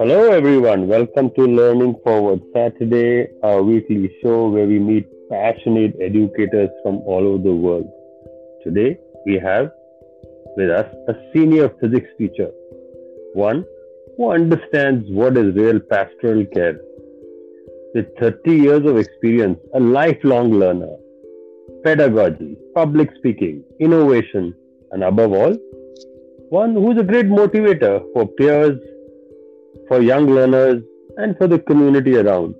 Hello, everyone. Welcome to Learning Forward Saturday, our weekly show where we meet passionate educators from all over the world. Today, we have with us a senior physics teacher, one who understands what is real pastoral care. With 30 years of experience, a lifelong learner, pedagogy, public speaking, innovation, and above all, one who's a great motivator for peers for young learners, and for the community around.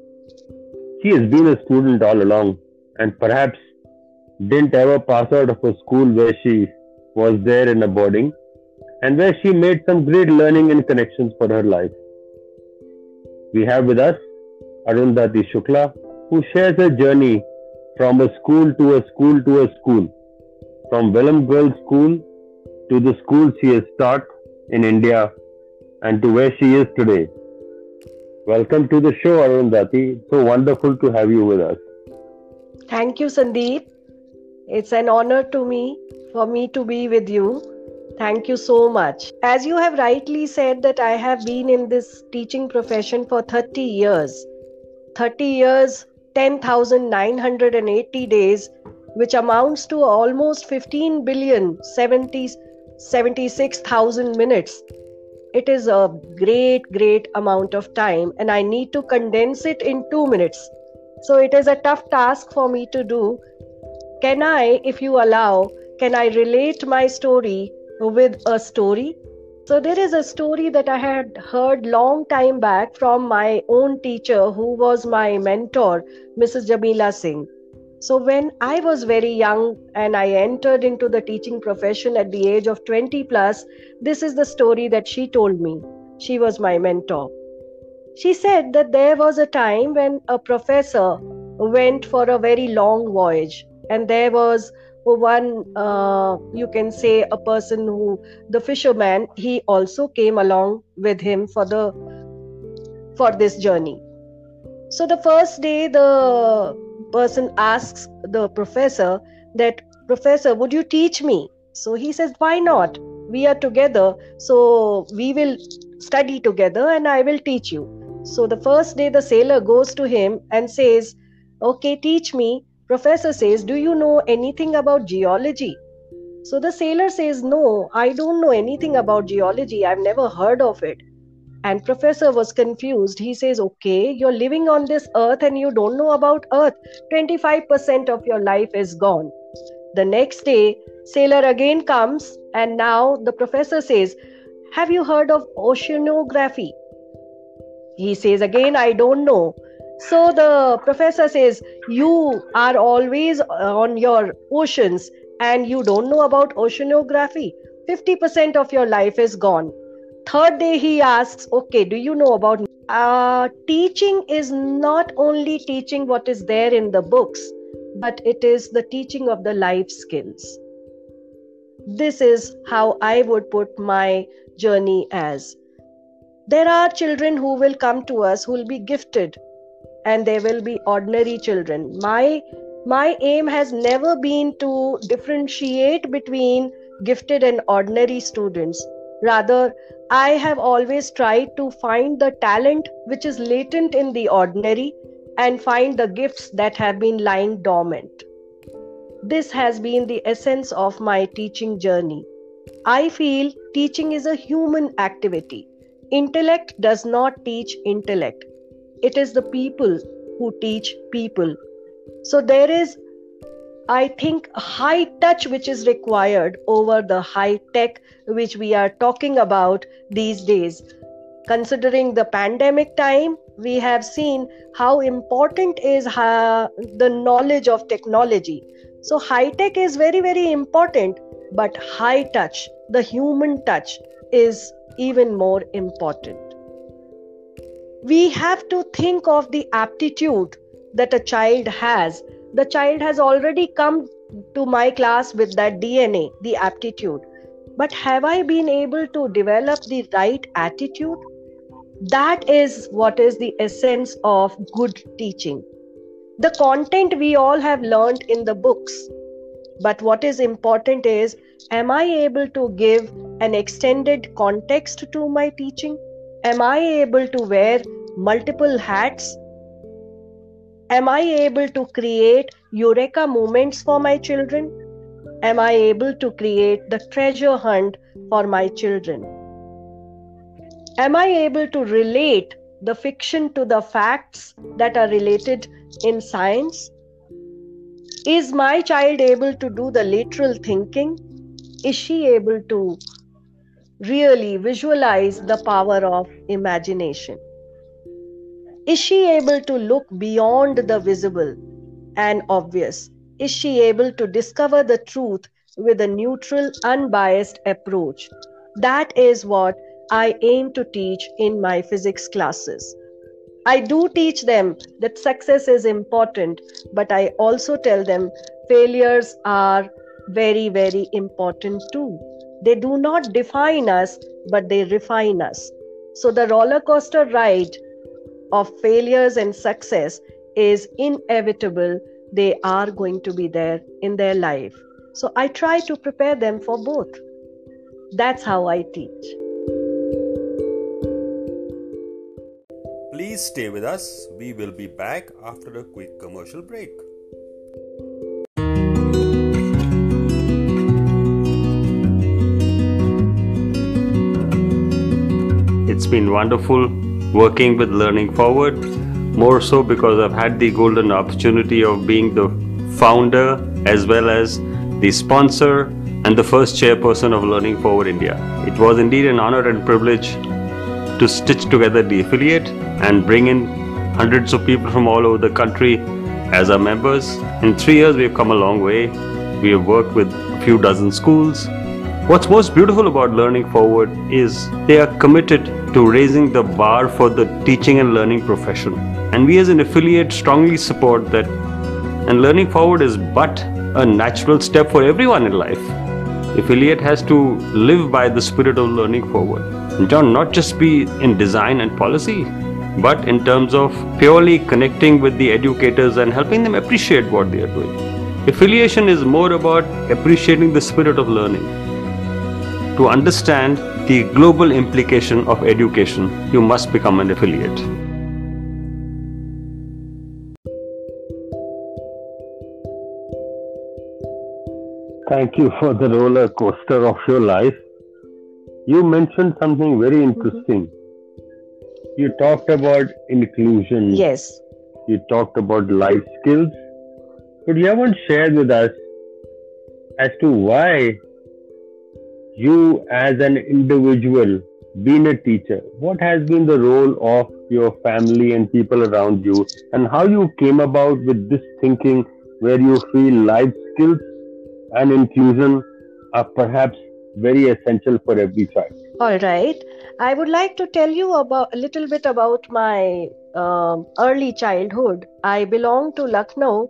She has been a student all along and perhaps didn't ever pass out of a school where she was there in a boarding and where she made some great learning and connections for her life. We have with us Arundhati Shukla, who shares her journey from a school to a school to a school, from Welham Girls School to the school she has taught in India and to where she is today. Welcome to the show, Arundhati. So wonderful to have you with us. Thank you, Sandeep. It's an honor to me for me to be with you. Thank you so much. As you have rightly said that I have been in this teaching profession for 30 years. 30 years, 10,980 days, which amounts to almost 15 billion 70 76,000 minutes it is a great, great amount of time, and I need to condense it in two minutes. So it is a tough task for me to do. Can I, if you allow, can I relate my story with a story? So there is a story that I had heard long time back from my own teacher who was my mentor, Mrs. Jamila Singh. So, when I was very young and I entered into the teaching profession at the age of 20 plus, this is the story that she told me. She was my mentor. She said that there was a time when a professor went for a very long voyage, and there was one, uh, you can say, a person who, the fisherman, he also came along with him for the for this journey. So the first day, the person asks the professor that professor would you teach me? So he says why not? We are together. So we will study together and i will teach you. So the first day the sailor goes to him and says okay teach me. Professor says do you know anything about geology? So the sailor says no i don't know anything about geology. I've never heard of it and professor was confused. He says okay you're living on this earth and you don't know about earth. 25% of your life is gone. The next day sailor again comes and now the professor says have you heard of oceanography? He says again i don't know. So the professor says you are always uh, on your oceans and you don't know about oceanography. 50% of your life is gone third day he asks okay do you know about uh, teaching is not only teaching what is there in the books but it is the teaching of the life skills. This is how i would put my journey as. There are children who will come to us who will be gifted and there will be ordinary children. My my aim has never been to differentiate between gifted and ordinary students. Rather, I have always tried to find the talent which is latent in the ordinary and find the gifts that have been lying dormant. This has been the essence of my teaching journey. I feel teaching is a human activity. Intellect does not teach intellect, it is the people who teach people. So there is I think high touch which is required over the high tech which we are talking about these days. Considering the pandemic time, we have seen how important is uh, the knowledge of technology. So high tech is very very important, but high touch, the human touch is even more important. We have to think of the aptitude that a child has the child has already come to my class with that DNA, the aptitude. But have I been able to develop the right attitude? That is what is the essence of good teaching. The content we all have learned in the books. But what is important is am I able to give an extended context to my teaching? Am I able to wear multiple hats? Am I able to create eureka moments for my children? Am I able to create the treasure hunt for my children? Am I able to relate the fiction to the facts that are related in science? Is my child able to do the lateral thinking? Is she able to really visualize the power of imagination? Is she able to look beyond the visible and obvious? Is she able to discover the truth with a neutral, unbiased approach? That is what I aim to teach in my physics classes. I do teach them that success is important, but I also tell them failures are very, very important too. They do not define us, but they refine us. So the roller coaster ride of failures and success is inevitable. They are going to be there in their life. So I try to prepare them for both. That's how I teach. Please stay with us. We will be back after a quick commercial break. It's been wonderful working with Learning Forward, more so because I've had the golden opportunity of being the founder as well as the sponsor and the first chairperson of Learning Forward India. It was indeed an honor and privilege to stitch together the affiliate and bring in hundreds of people from all over the country as our members. In three years, we've come a long way. We have worked with a few dozen schools, What's most beautiful about Learning Forward is they are committed to raising the bar for the teaching and learning profession. And we as an affiliate strongly support that. And Learning Forward is but a natural step for everyone in life. Affiliate has to live by the spirit of Learning Forward. And John, not just be in design and policy, but in terms of purely connecting with the educators and helping them appreciate what they are doing. Affiliation is more about appreciating the spirit of learning to understand the global implication of education, you must become an affiliate. Thank you for the roller coaster of your life. You mentioned something very interesting. Mm-hmm. You talked about inclusion. Yes. You talked about life skills. But you haven't shared with us as to why you as an individual being a teacher what has been the role of your family and people around you? And how you came about with this thinking where you feel life skills and inclusion are perhaps very essential for every child? All right. I would like to tell you about a little bit about my uh, early childhood. I belong to lucknow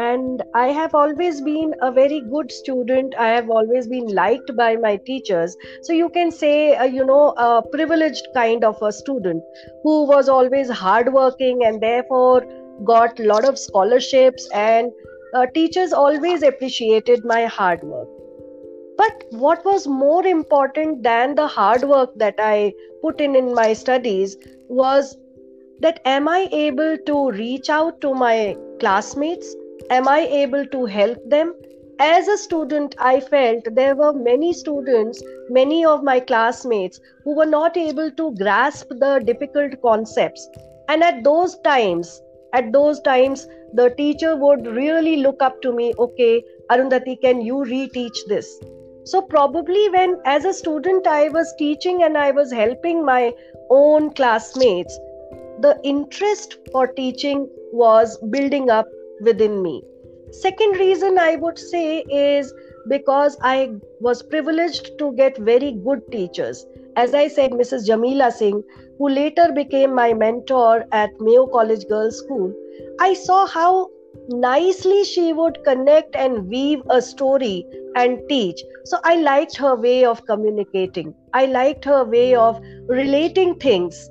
and i have always been a very good student. I have always been liked by my teachers. So you can say uh, you know a privileged kind of a student who was always hardworking and therefore got a lot of scholarships and uh, teachers always appreciated my hard work. But what was more important than the hard work that i put in in my studies was that am i able to reach out to my classmates am I able to help them? As a student, I felt there were many students, many of my classmates, who were not able to grasp the difficult concepts. And at those times, at those times, the teacher would really look up to me, okay, Arundhati, can you reteach this? So, probably when as a student I was teaching and I was helping my own classmates, the interest for teaching was building up within me. Second reason I would say is because I was privileged to get very good teachers. As I said, Mrs. Jamila Singh, who later became my mentor at Mayo College Girls School, I saw how nicely she would connect and weave a story and teach. So I liked her way of communicating. I liked her way of relating things.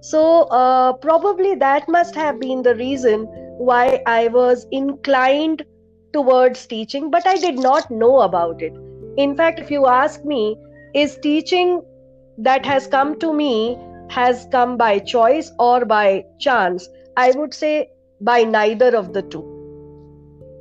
So uh, probably that must have been the reason why I was inclined towards teaching, but I did not know about it. In fact, if you ask me, is teaching that has come to me has come by choice or by chance. I would say by neither of the two.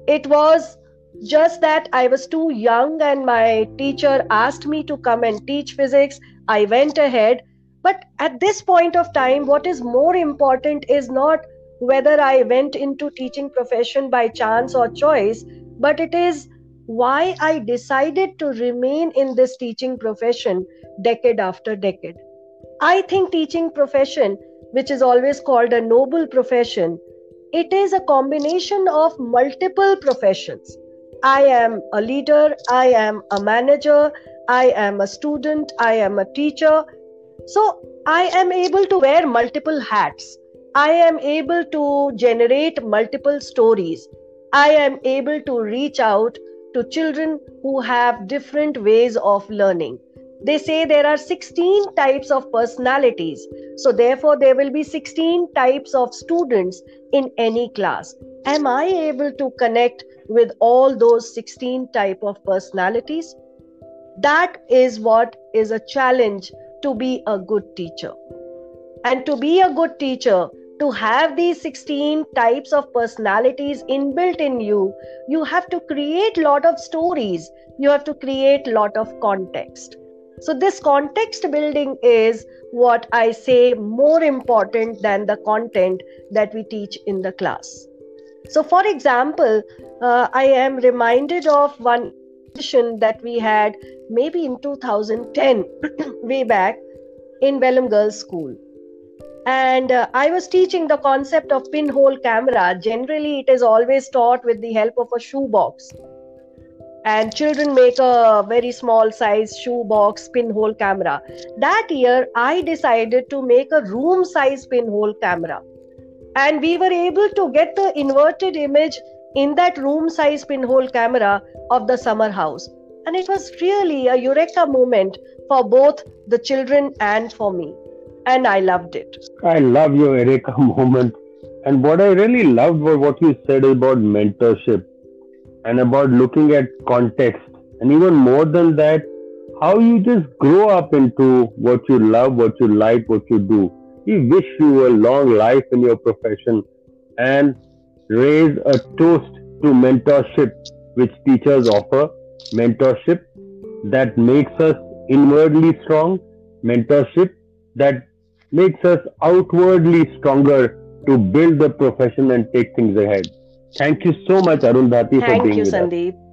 It was just that I was too young and my teacher asked me to come and teach physics. I went ahead. But at this point of time, what is more important is not whether I went into teaching profession by chance or choice, but it is why I decided to remain in this teaching profession decade after decade. I think teaching profession, which is always called a noble profession, it is a combination of multiple professions. I am a leader, I am a manager, I am a student, I am a teacher. So I am able to wear multiple hats. I am able to generate multiple stories. I am able to reach out to children who have different ways of learning. They say there are 16 types of personalities. So, therefore, there will be 16 types of students in any class. Am I able to connect with all those 16 type of personalities? That is what is a challenge to be a good teacher. And to be a good teacher, to have these 16 types of personalities inbuilt in you you have to create lot of stories. You have to create lot of context. So this context building is what i say more important than the content that we teach in the class. So for example uh, i am reminded of one session that we had maybe in 2010 way back in Welham Girls School and uh, i was teaching the concept of pinhole camera. Generally it is always taught with the help of a shoebox. And children make a very small size shoebox pinhole camera. That year i decided to make a room size pinhole camera. And we were able to get the inverted image in that room size pinhole camera of the summer house. And it was really a eureka moment for both the children and for me and I loved it. I love your Eureka moment. And what I really loved was what you said about mentorship and about looking at context. And even more than that, how you just grow up into what you love, what you like, what you do. We wish you a long life in your profession and raise a toast to mentorship, which teachers offer. Mentorship that makes us inwardly strong, mentorship that makes us outwardly stronger to build the profession and take things ahead. Thank you so much, Arundhati, for being you, with Sandeep. us.